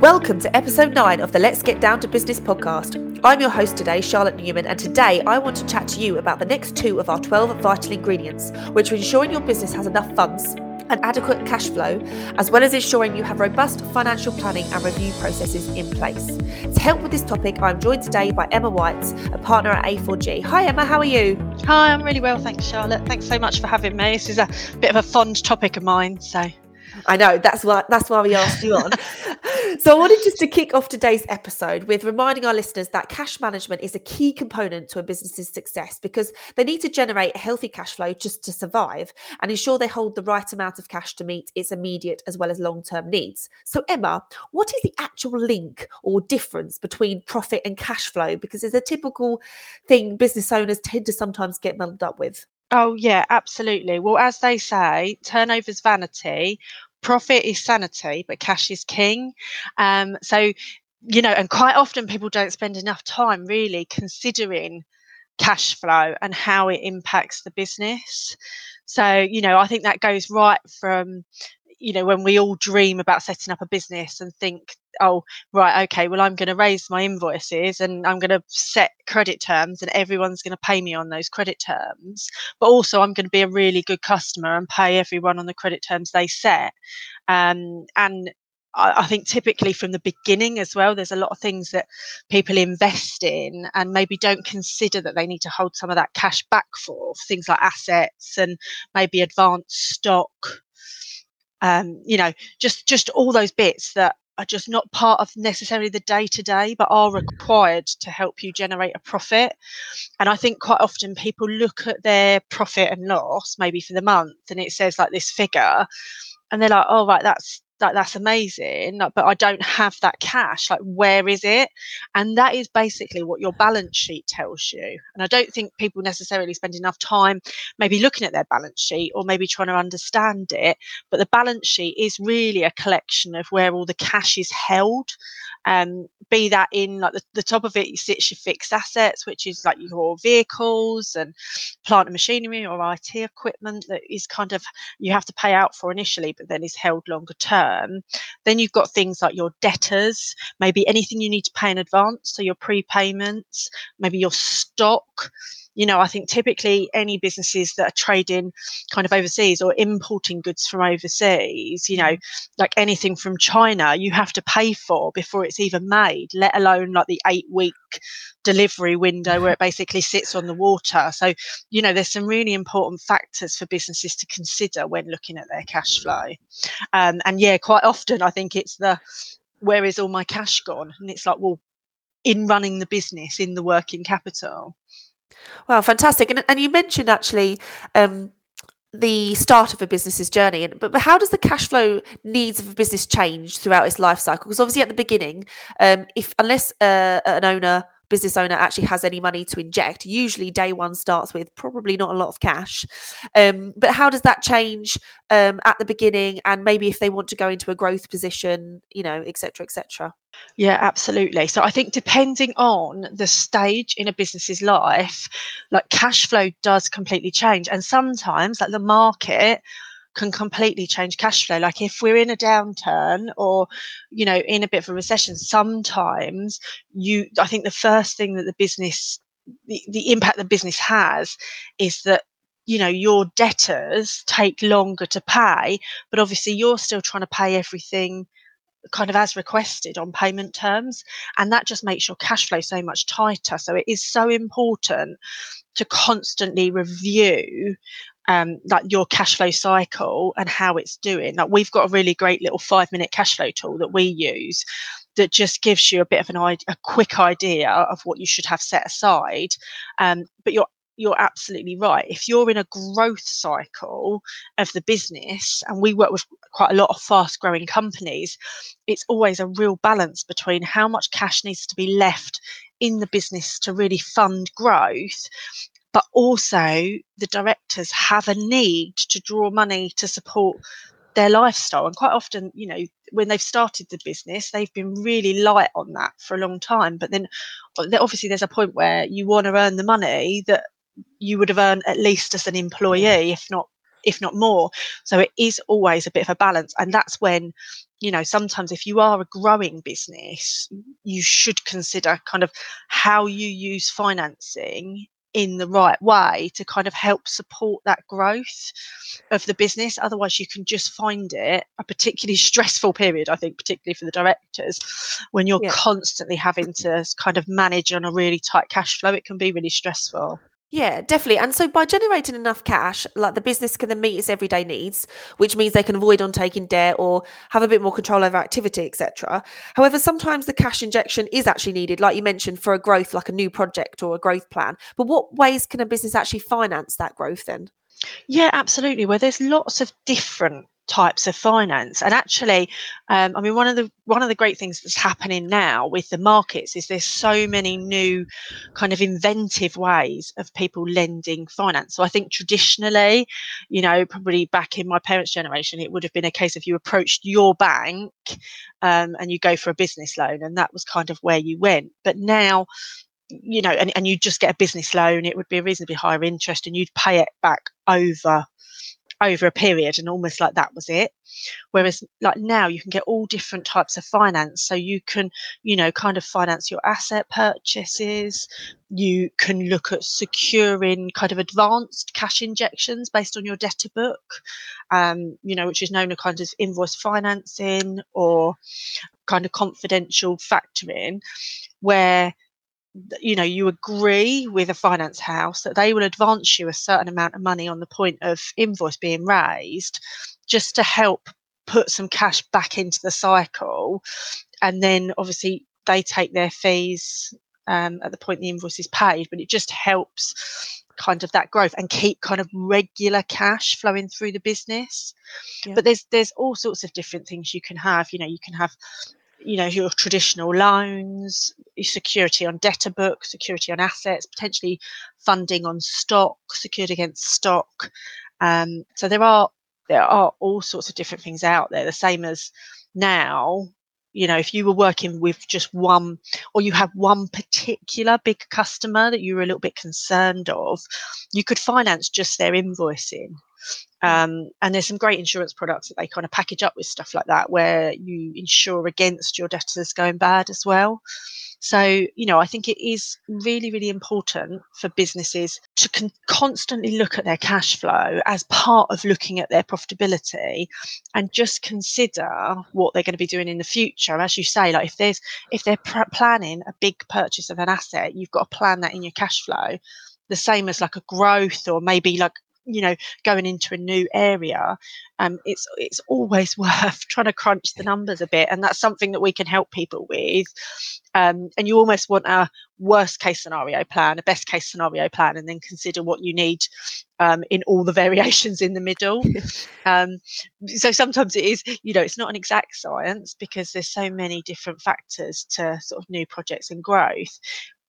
Welcome to episode 9 of the Let's Get Down to Business podcast. I'm your host today, Charlotte Newman, and today I want to chat to you about the next two of our 12 vital ingredients, which are ensuring your business has enough funds and adequate cash flow, as well as ensuring you have robust financial planning and review processes in place. To help with this topic, I'm joined today by Emma White, a partner at A4G. Hi, Emma, how are you? Hi, I'm really well, thanks, Charlotte. Thanks so much for having me. This is a bit of a fond topic of mine, so. I know that's why that's why we asked you on. so I wanted just to kick off today's episode with reminding our listeners that cash management is a key component to a business's success because they need to generate a healthy cash flow just to survive and ensure they hold the right amount of cash to meet its immediate as well as long-term needs. So Emma, what is the actual link or difference between profit and cash flow? Because it's a typical thing business owners tend to sometimes get muddled up with. Oh, yeah, absolutely. Well, as they say, turnover's vanity, profit is sanity, but cash is king. Um, so, you know, and quite often people don't spend enough time really considering cash flow and how it impacts the business. So, you know, I think that goes right from you know when we all dream about setting up a business and think oh right okay well i'm going to raise my invoices and i'm going to set credit terms and everyone's going to pay me on those credit terms. But also i'm going to be a really good customer and pay everyone on the credit terms they set. Um, and I think typically from the beginning as well, there's a lot of things that people invest in and maybe don't consider that they need to hold some of that cash back for things like assets and maybe advanced stock. Um, you know, just just all those bits that are just not part of necessarily the day to day, but are mm. required to help you generate a profit. And I think quite often people look at their profit and loss, maybe for the month, and it says like this figure, and they're like, oh, right, that's that that's amazing but i don't have that cash like where is it? And that is basically what your balance sheet tells you. And i don't think people necessarily spend enough time maybe looking at their balance sheet or maybe trying to understand it but the balance sheet is really a collection of where all the cash is held um, be that in like the, the top of it sits your fixed assets which is like your vehicles and plant and machinery or it equipment that is kind of you have to pay out for initially but then is held longer term Um, then you've got things like your debtors maybe anything you need to pay in advance so your prepayments maybe your stock you know, I think typically any businesses that are trading kind of overseas or importing goods from overseas, you know, mm-hmm. like anything from China, you have to pay for before it's even made, let alone like the eight week delivery window where it basically sits on the water. So, you know, there's some really important factors for businesses to consider when looking at their cash flow. Um, and yeah, quite often I think it's the where is all my cash gone? And it's like, well, in running the business, in the working capital. Wow, fantastic! And and you mentioned actually um, the start of a business's journey, but, but how does the cash flow needs of a business change throughout its life cycle? Because obviously at the beginning, um, if unless uh, an owner business owner actually has any money to inject. Usually, day one starts with probably not a lot of cash. Um, but how does that change um, at the beginning? And maybe if they want to go into a growth position, you know, etc., etc. Yeah, absolutely. So I think depending on the stage in a business's life, like cash flow does completely change. And sometimes, like the market can completely change cash flow. Like if we're in a downturn or, you know, in a bit of a recession, sometimes you, I think the first thing that the business, the, the impact the business has is that you know your debtors take longer to pay but obviously you're still trying to pay everything kind of as requested on payment terms and that just makes your cash flow so much tighter so it is so important to constantly review um, like your cash flow cycle and how it's doing. Like we've got a really great little five minute cash flow tool that we use that just gives you a bit of an idea, a quick idea of what you should have set aside. Um, but you're you're absolutely right. If you're in a growth cycle of the business, and we work with quite a lot of fast growing companies, it's always a real balance between how much cash needs to be left in the business to really fund growth but also the directors have a need to draw money to support their lifestyle. And quite often you know when they've started the business they've been really light on that for a long time. But then obviously there's a point where you want to earn the money that you would have earned at least as an employee if not if not more. So it is always a bit of a balance. And that's when you know sometimes if you are a growing business you should consider kind of how you use financing in the right way to kind of help support that growth of the business. Otherwise you can just find it a particularly stressful period i think particularly for the directors when you're Yeah. constantly having to kind of manage on a really tight cash flow. It can be really stressful Yeah, definitely. And so by generating enough cash, like the business can then meet its everyday needs, which means they can avoid on taking debt or have a bit more control over activity, etc. However, sometimes the cash injection is actually needed, like you mentioned, for a growth, like a new project or a growth plan. But what ways can a business actually finance that growth then? Yeah, absolutely. Well, there's lots of different types of finance, and actually, um, I mean, one of the one of the great things that's happening now with the markets is there's so many new kind of inventive ways of people lending finance. So I think traditionally, you know, probably back in my parents' generation, it would have been a case of you approached your bank um, and you go for a business loan, and that was kind of where you went. But now you know, and, and you just get a business loan, it would be a reasonably higher interest and you'd pay it back over over a period and almost like that was it. Whereas like now you can get all different types of finance. So you can you know kind of finance your asset purchases. You can look at securing kind of advanced cash injections based on your debtor book um, you know which is known as kind of invoice financing or kind of confidential factoring where you know you agree with a finance house that they will advance you a certain amount of money on the point of invoice being raised just to help put some cash back into the cycle. And then obviously they take their fees um, at the point the invoice is paid but it just helps kind of that growth and keep kind of regular cash flowing through the business. Yeah. but there's there's all sorts of different things you can have. You know you can have you know your traditional loans security on debtor book security on assets potentially funding on stock secured against stock um, so there are there are all sorts of different things out there the same as now you know if you were working with just one or you have one particular big customer that you were a little bit concerned of you could finance just their invoicing. Um, and there's some great insurance products that they kind of package up with stuff like that where you insure against your debtors going bad as well. So you know i think it is really really important for businesses to con- constantly look at their cash flow as part of looking at their profitability and just consider what they're going to be doing in the future. As you say like if there's if they're pr- planning a big purchase of an asset you've got to plan that in your cash flow. The same as like a growth or maybe like you know going into a new area um it's it's always worth trying to crunch the numbers a bit and that's something that we can help people with um and you almost want a worst case scenario plan a best case scenario plan and then consider what you need um, in all the variations in the middle. Um, so sometimes it is you know it's not an exact science because there's so many different factors to sort of new projects and growth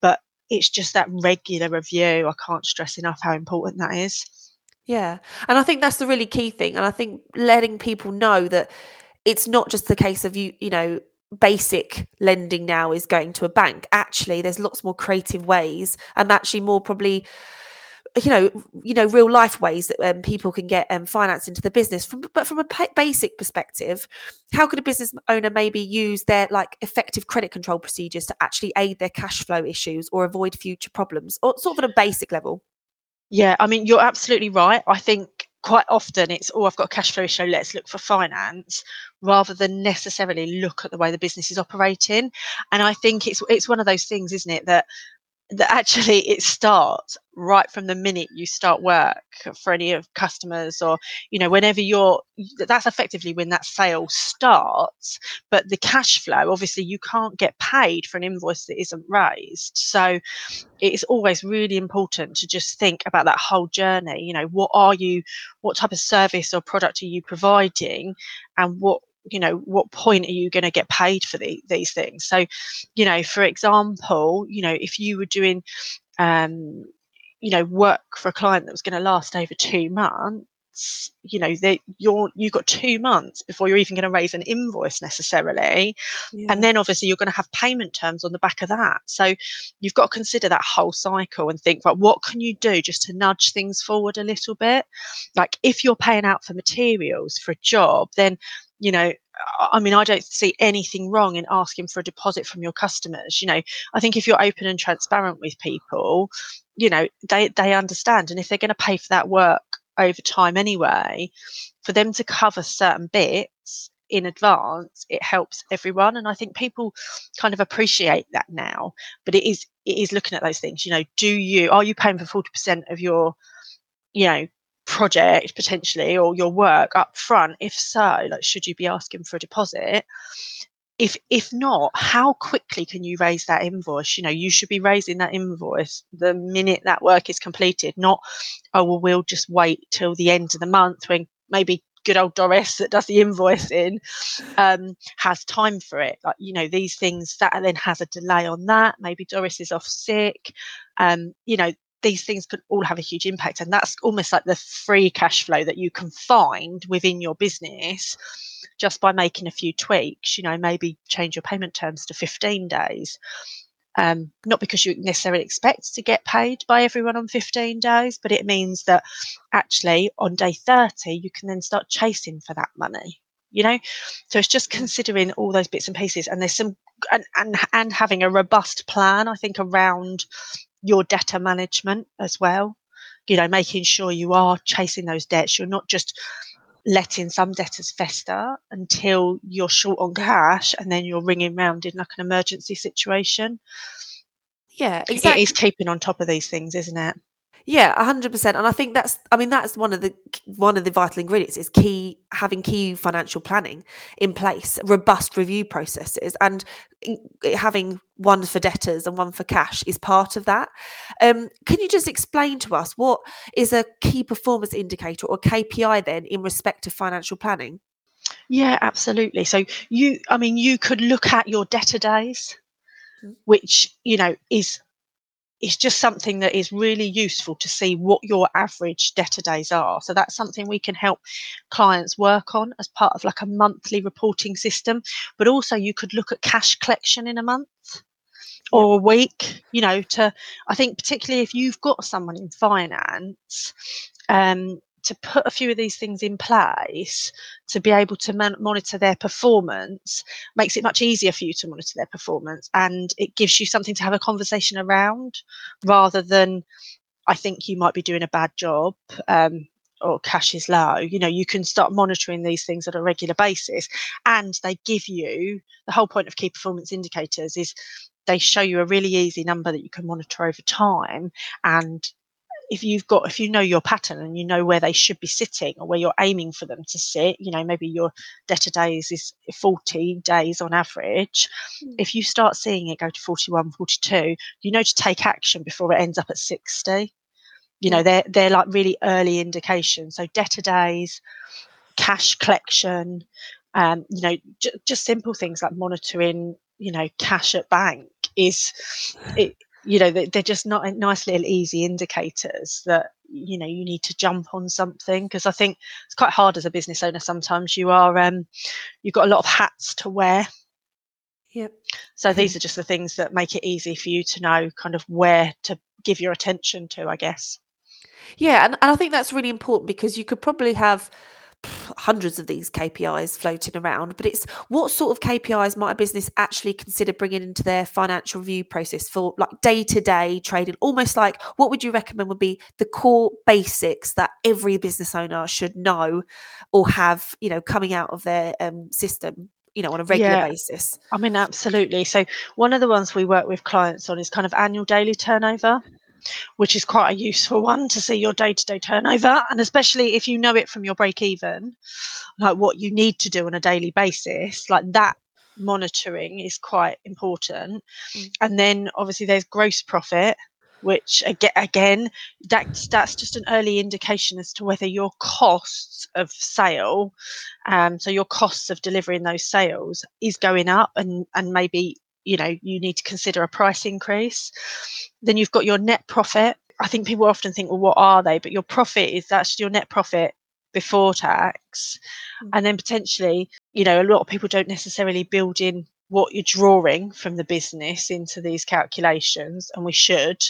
but it's just that regular review i can't stress enough how important that is Yeah. And I think that's the really key thing. And I think letting people know that it's not just the case of you, you know, basic lending now is going to a bank. Actually, there's lots more creative ways and actually more probably you know you know real life ways that um, people can get um, finance into the business from but from a basic perspective how could a business owner maybe use their like effective credit control procedures to actually aid their cash flow issues or avoid future problems or sort of at a basic level Yeah, I mean, you're absolutely right. I think quite often it's, oh, I've got a cash flow issue, let's look for finance, rather than necessarily look at the way the business is operating. And I think it's it's one of those things, isn't it, that that actually it starts right from the minute you start work for any of customers or you know whenever you're that's effectively when that sale starts but the cash flow obviously you can't get paid for an invoice that isn't raised. So it's always really important to just think about that whole journey. You know what are you what type of service or product are you providing and what you know what point are you going to get paid for the, these things? So you know for example you know if you were doing um you know work for a client that was going to last over two months you know that you're you've got two months before you're even going to raise an invoice necessarily. And then obviously you're going to have payment terms on the back of that. So you've got to consider that whole cycle and think right what can you do just to nudge things forward a little bit? Like if you're paying out for materials for a job then you know i mean i don't see anything wrong in asking for a deposit from your customers you know. I think if you're open and transparent with people you know they they understand and if they're going to pay for that work over time anyway for them to cover certain bits in advance it helps everyone and i think people kind of appreciate that now but it is it is looking at those things you know do you are you paying for 40% of your you know project potentially or your work up front? If so like should you be asking for a deposit? If if not how quickly can you raise that invoice? You know you should be raising that invoice the minute that work is completed not oh well we'll just wait till the end of the month when maybe good old doris that does the invoicing um, has time for it. Like you know these things that then has a delay on that. Maybe doris is off sick. Um, you know these things could all have a huge impact. And that's almost like the free cash flow that you can find within your business just by making a few tweaks. You know, maybe change your payment terms to 15 days. Um, not because you necessarily expect to get paid by everyone on 15 days, but it means that actually on day 30, you can then start chasing for that money you know so it's just considering all those bits and pieces and there's some and and, and having a robust plan i think around your debtor management as well. You know, making sure you are chasing those debts. You're not just letting some debtors fester until you're short on cash and then you're ringing round in like an emergency situation. Yeah, exactly. It is keeping on top of these things, isn't it? Yeah, hundred percent. And I think that's, I mean, that's one of the one of the vital ingredients is key having key financial planning in place, robust review processes, and having one for debtors and one for cash is part of that. Um, can you just explain to us what is a key performance indicator or KPI then in respect to financial planning? Yeah, absolutely. So you, I mean, you could look at your debtor days, mm. which you know is it's just something that is really useful to see what your average debtor days are. So that's something we can help clients work on as part of like a monthly reporting system. But also you could look at cash collection in a month or a week, you know, to I think particularly if you've got someone in finance, um, to put a few of these things in place to be able to man- monitor their performance makes it much easier for you to monitor their performance and it gives you something to have a conversation around rather than i think you might be doing a bad job um, or cash is low. You know you can start monitoring these things at a regular basis and they give you the whole point of key performance indicators is they show you a really easy number that you can monitor over time and if you've got if you know your pattern and you know where they should be sitting or where you're aiming for them to sit you know maybe your debtor days is 40 days on average. Mm. if you start seeing it go to 41 42 you know to take action before it ends up at 60 you know they're they're like really early indications. So debtor days cash collection um, you know j- just simple things like monitoring you know cash at bank is it you know they're just not nice little easy indicators that you know you need to jump on something because i think it's quite hard as a business owner sometimes. You are um you've got a lot of hats to wear. Yep. So these are just the things that make it easy for you to know kind of where to give your attention to i guess. Yeah and, and i think that's really important because you could probably have hundreds of these KPIs floating around, but it's what sort of KPIs might a business actually consider bringing into their financial review process for like day to day trading? Almost like what would you recommend would be the core basics that every business owner should know or have, you know, coming out of their um, system you know on a regular yeah, basis? I mean absolutely. So one of the ones we work with clients on is kind of annual daily turnover which is quite a useful one to see your day to day turnover. And especially if you know it from your break even, like what you need to do on a daily basis, like that monitoring is quite important. Mm. And then obviously there's gross profit, which again, again that's that's just an early indication as to whether your costs of sale um, so your costs of delivering those sales is going up and and maybe you know you need to consider a price increase. Then you've got your net profit. I think people often think well what are they? But your profit is that's your net profit before tax. Mm-hmm. and then potentially you know a lot of people don't necessarily build in what you're drawing from the business into these calculations and we should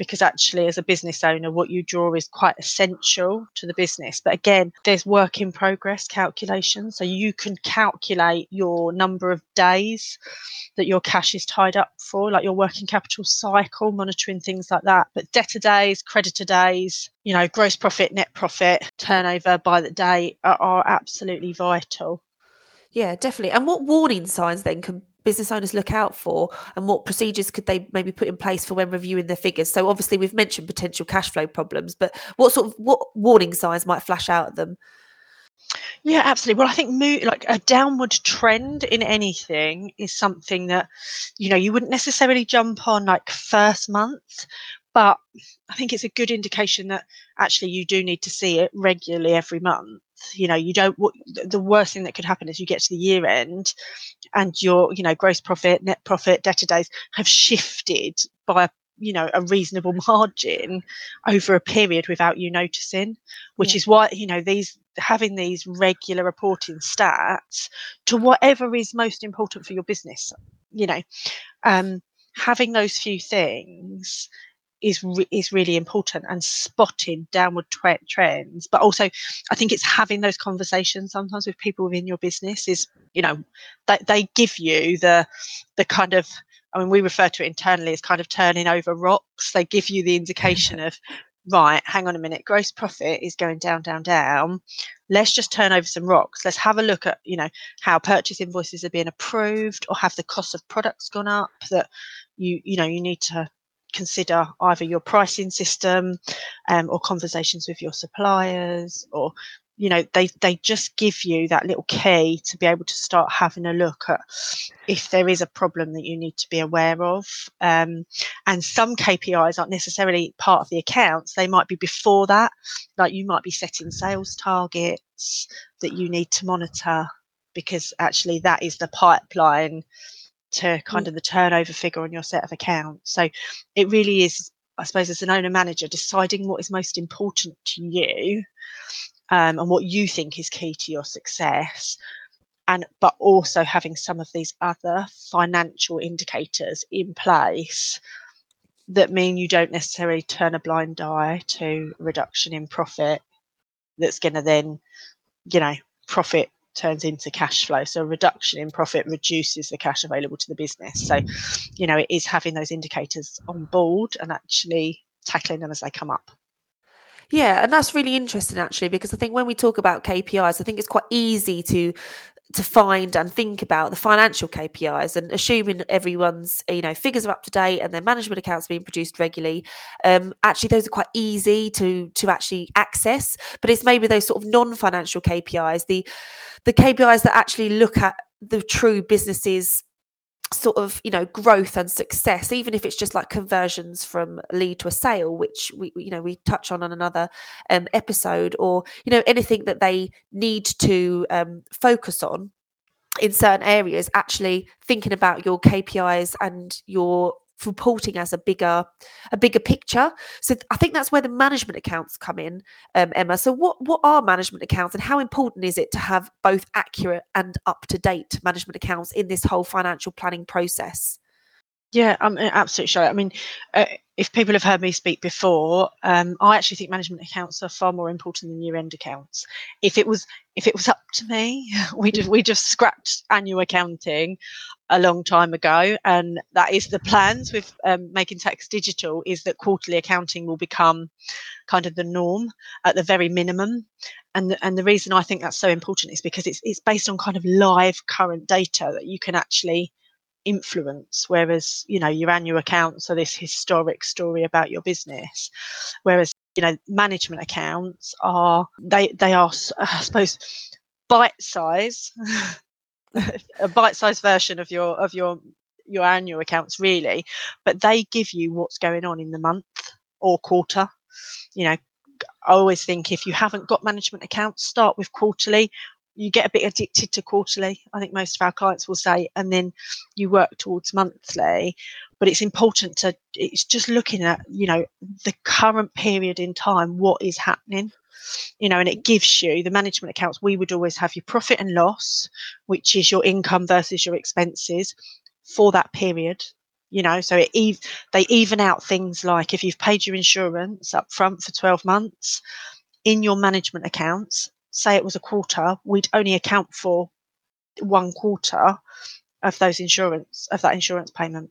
because actually as a business owner what you draw is quite essential to the business. But again there's work in progress calculations. So you can calculate your number of days that your cash is tied up for like your working capital cycle monitoring things like that. But debtor days creditor days you know gross profit net profit turnover by the day are, are absolutely vital. Yeah, definitely. And what warning signs then can business owners look out for and what procedures could they maybe put in place for when reviewing their figures? So obviously we've mentioned potential cash flow problems but what sort of what warning signs might flash out at them? Yeah absolutely. Well i think like a downward trend in anything is something that you know you wouldn't necessarily jump on like first month but i think it's a good indication that actually you do need to see it regularly every month you know you don't what the worst thing that could happen is you get to the year end and your you know gross profit net profit debtor days have shifted by you know a reasonable margin over a period without you noticing which yeah. is why you know these having these regular reporting stats to whatever is most important for your business you know um having those few things is re- is really important and spotting downward tre- trends but also i think it's having those conversations sometimes with people within your business is you know they, they give you the the kind of i mean we refer to it internally as kind of turning over rocks. They give you the indication of right hang on a minute gross profit is going down down down. Let's just turn over some rocks. Let's have a look at you know how purchase invoices are being approved or have the cost of products gone up that you you know you need to consider either your pricing system um, or conversations with your suppliers or you know they they just give you that little key to be able to start having a look at if there is a problem that you need to be aware of. Um, and some kpis aren't necessarily part of the accounts. They might be before that. Like you might be setting sales targets that you need to monitor because actually that is the pipeline to kind mm. of the turnover figure on your set of accounts. So it really is, I suppose, as an owner manager, deciding what is most important to you um, and what you think is key to your success. And but also having some of these other financial indicators in place that mean you don't necessarily turn a blind eye to reduction in profit that's going to then you know profit turns into cash flow. So a reduction in profit reduces the cash available to the business. So, you know, it is having those indicators on board and actually tackling them as they come up. Yeah, and that's really interesting actually because I think when we talk about KPIs, I think it's quite easy to to find and think about the financial KPIs and assuming everyone's you know figures are up to date and their management accounts being produced regularly um, actually those are quite easy to to actually access. But it's maybe those sort of non-financial KPIs the the KPIs that actually look at the true businesses sort of you know growth and success even if it's just like conversions from lead to a sale which we you know we touch on on another um, episode or you know anything that they need to um, focus on in certain areas actually thinking about your KPIs and your reporting as a bigger a bigger picture so i think that's where the management accounts come in um, emma so what what are management accounts and how important is it to have both accurate and up to date management accounts in this whole financial planning process yeah, I'm uh, absolutely sure. I mean, uh, if people have heard me speak before, um, I actually think management accounts are far more important than year-end accounts. If it was, if it was up to me, we just we just scrapped annual accounting a long time ago, and that is the plans with um, making tax digital. Is that quarterly accounting will become kind of the norm at the very minimum, and the, and the reason I think that's so important is because it's it's based on kind of live current data that you can actually influence. Whereas you know your annual accounts are this historic story about your business. Whereas you know management accounts are they they are i suppose bite size a bite-sized version of your of your your annual accounts really but they give you what's going on in the month or quarter. You know I always think if you haven't got management accounts, start with quarterly. You get a bit addicted to quarterly i think most of our clients will say and then you work towards monthly. But it's important to it's just looking at you know the current period in time what is happening you know and it gives you the management accounts we would always have your profit and loss which is your income versus your expenses for that period you know. So it ev- they even out things like if you've paid your insurance up front for 12 months in your management accounts say it was a quarter we'd only account for one quarter of those insurance of that insurance payment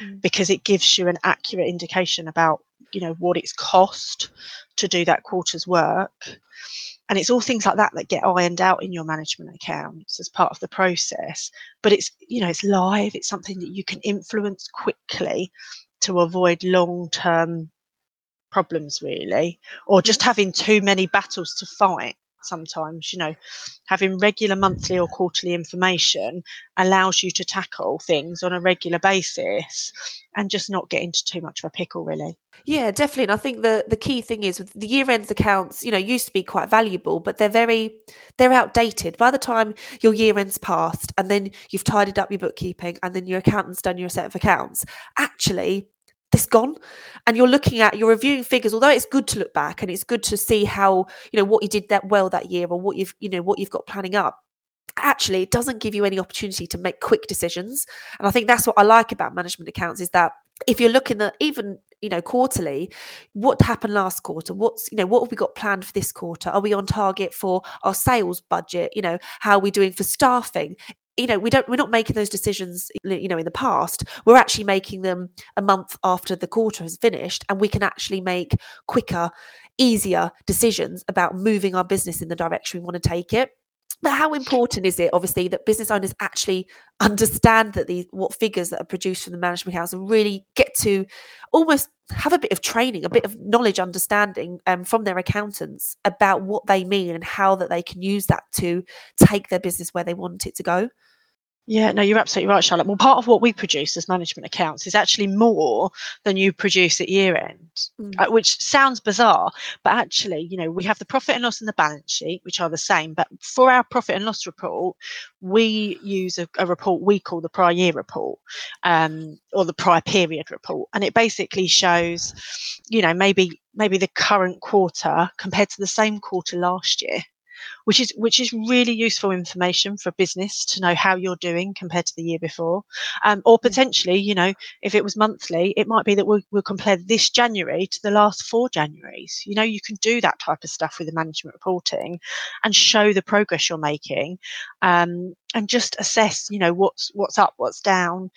mm. because it gives you an accurate indication about you know what it's cost to do that quarter's work. And it's all things like that that get ironed out in your management accounts as part of the process. But it's you know it's live. It's something that you can influence quickly to avoid long term problems really or just having too many battles to fight sometimes you know having regular monthly or quarterly information allows you to tackle things on a regular basis and just not get into too much of a pickle really. Yeah definitely and i think the the key thing is with the year ends accounts you know used to be quite valuable but they're very they're outdated. By the time your year ends passed and then you've tidied up your bookkeeping and then your accountant's done your set of accounts actually this gone. And you're looking at you're reviewing figures although it's good to look back and it's good to see how you know what you did that well that year or what you've you know what you've got planning up. Actually it doesn't give you any opportunity to make quick decisions. And i think that's what i like about management accounts is that if you're looking at even you know quarterly what happened last quarter? What's you know what have we got planned for this quarter? Are we on target for our sales budget? You know how are we doing for staffing you know we don't we're not making those decisions you know in the past. We're actually making them a month after the quarter has finished and we can actually make quicker easier decisions about moving our business in the direction we want to take it. But how important is it obviously that business owners actually understand that these what figures that are produced from the management accounts and really get to almost have a bit of training a bit of knowledge understanding um, from their accountants about what they mean and how that they can use that to take their business where they want it to go yeah, no, you're absolutely right, Charlotte. Well, part of what we produce as management accounts is actually more than you produce at year end, mm. uh, which sounds bizarre, but actually, you know, we have the profit and loss and the balance sheet, which are the same. But for our profit and loss report, we use a, a report we call the prior year report um, or the prior period report, and it basically shows, you know, maybe maybe the current quarter compared to the same quarter last year which is which is really useful information for business to know how you're doing compared to the year before. Um, or potentially, you know, if it was monthly, it might be that we'll, we'll compare this January to the last four Januaries. You know, you can do that type of stuff with the management reporting and show the progress you're making um, and just assess, you know, what's what's up, what's down.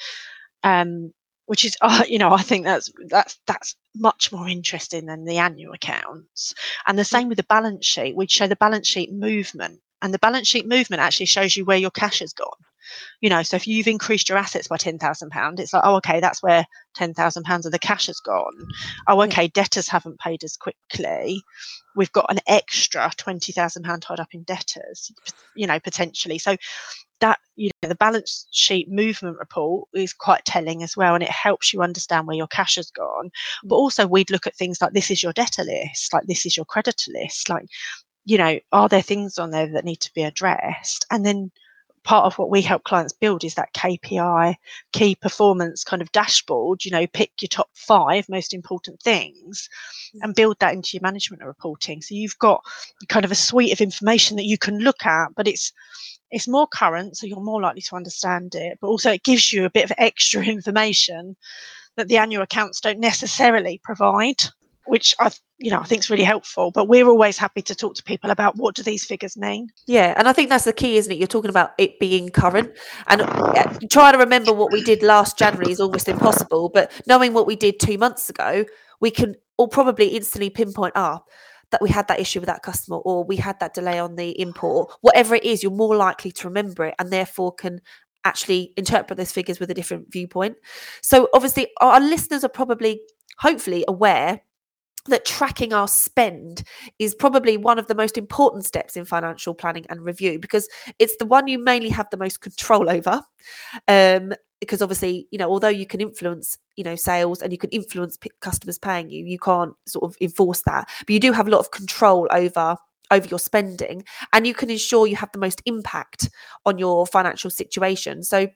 Um, which is uh, you know i think that's that's that's much more interesting than the annual accounts. And the same with the balance sheet we'd show the balance sheet movement and the balance sheet movement actually shows you where your cash has gone. You know so if you've increased your assets by 10,000 pound it's like oh okay that's where 10,000 pounds of the cash has gone. Oh okay debtors haven't paid as quickly. We've got an extra 20,000 pound tied up in debtors you know potentially. So that you know the balance sheet movement report is quite telling as well and it helps you understand where your cash has gone but mm. also we'd look at things like this is your debtor list like this is your creditor list like you know are there things on there that need to be addressed and then part of what we help clients build is that KPI key performance kind of dashboard you know pick your top 5 most important things mm. and build that into your management reporting so you've got kind of a suite of information that you can look at but it's it's more current, so you're more likely to understand it, but also it gives you a bit of extra information that the annual accounts don't necessarily provide, which I you know I think is really helpful. But we're always happy to talk to people about what do these figures mean. Yeah, and I think that's the key, isn't it? You're talking about it being current, and trying to remember what we did last January is almost impossible. But knowing what we did two months ago, we can all probably instantly pinpoint up. Ah, that we had that issue with that customer or we had that delay on the import, whatever it is, you're more likely to remember it and therefore can actually interpret those figures with a different viewpoint. So obviously our listeners are probably hopefully aware that tracking our spend is probably one of the most important steps in financial planning and review because it's the one you mainly have the most control over um, because obviously you know although you can influence you know sales and you can influence p- customers paying you you can't sort of enforce that. But you do have a lot of control over over your spending and you can ensure you have the most impact on your financial situation. So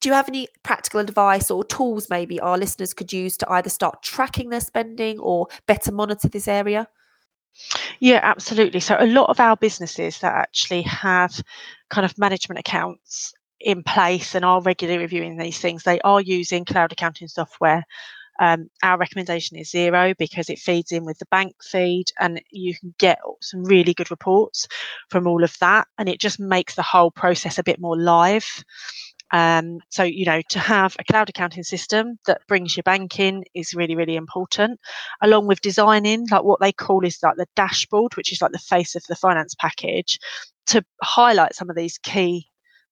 do you have any practical advice or tools maybe our listeners could use to either start tracking their spending or better monitor this area yeah, absolutely. So, a lot of our businesses that actually have kind of management accounts in place and are regularly reviewing these things, they are using cloud accounting software. Um, our recommendation is Xero because it feeds in with the bank feed and you can get some really good reports from all of that. And it just makes the whole process a bit more live. Um, so, you know, to have a cloud accounting system that brings your banking is really, really important, along with designing like what they call is like the dashboard, which is like the face of the finance package, to highlight some of these key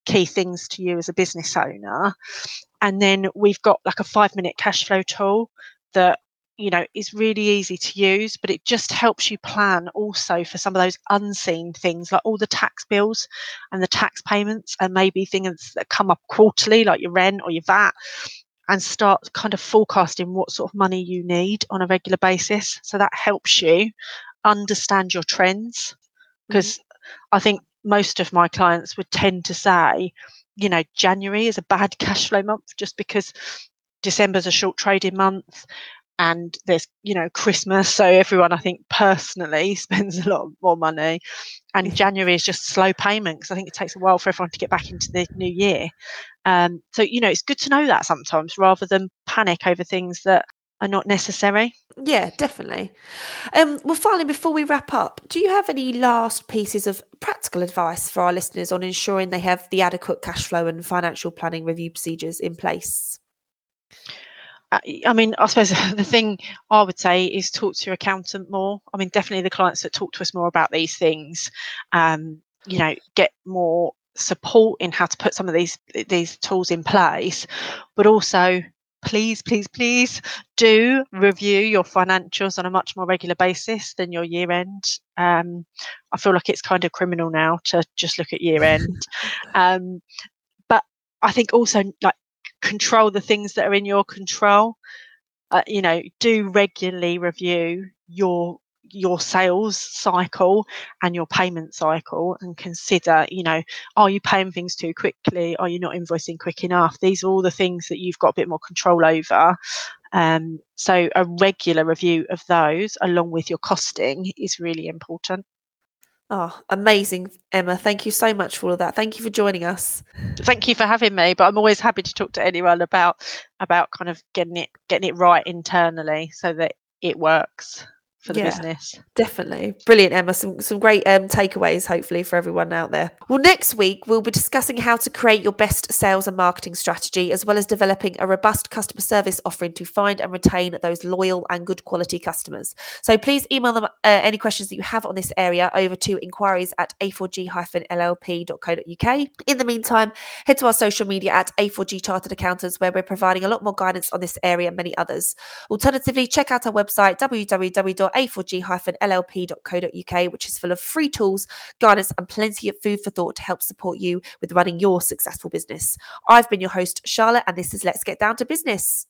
key things to you as a business owner. And then we've got like a five minute cash flow tool that you know is really easy to use but it just helps you plan also for some of those unseen things like all the tax bills and the tax payments and maybe things that come up quarterly like your rent or your vat and start kind of forecasting what sort of money you need on a regular basis so that helps you understand your trends because mm-hmm. i think most of my clients would tend to say you know january is a bad cash flow month just because December's a short trading month and there's you know christmas so everyone i think personally spends a lot more money. And january is just slow payment because i think it takes a while for everyone to get back into the new year. Um, so you know it's good to know that sometimes rather than panic over things that are not necessary. Yeah definitely. Um, well finally before we wrap up do you have any last pieces of practical advice for our listeners on ensuring they have the adequate cash flow and financial planning review procedures in place I mean, I suppose the thing I would say is talk to your accountant more. I mean, definitely the clients that talk to us more about these things, um, you know, get more support in how to put some of these these tools in place, but also please, please, please do review your financials on a much more regular basis than your year end. Um, I feel like it's kind of criminal now to just look at year end. um, but I think also like control the things that are in your control. Uh, you know, do regularly review your your sales cycle and your payment cycle and consider you know are you paying things too quickly? Are you not invoicing quick enough? These are all the things that you've got a bit more control over. Um, so a regular review of those along with your costing is really important Oh, amazing, Emma. Thank you so much for all of that. Thank you for joining us. Thank you for having me. But I'm always happy to talk to anyone about about kind of getting it getting it right internally so that it works for the yeah, business. Definitely. Brilliant, Emma. Some, some great um, takeaways, hopefully, for everyone out there. Well, next week, we'll be discussing how to create your best sales and marketing strategy, as well as developing a robust customer service offering to find and retain those loyal and good quality customers. So please email them uh, any questions that you have on this area over to inquiries at a4g-llp.co.uk. In the meantime, head to our social media at A4G Chartered Accountants, where we're providing a lot more guidance on this area and many others. Alternatively, check out our website, www a4g-llp.co.uk, which is full of free tools, guidance, and plenty of food for thought to help support you with running your successful business. I've been your host, Charlotte, and this is Let's Get Down to Business.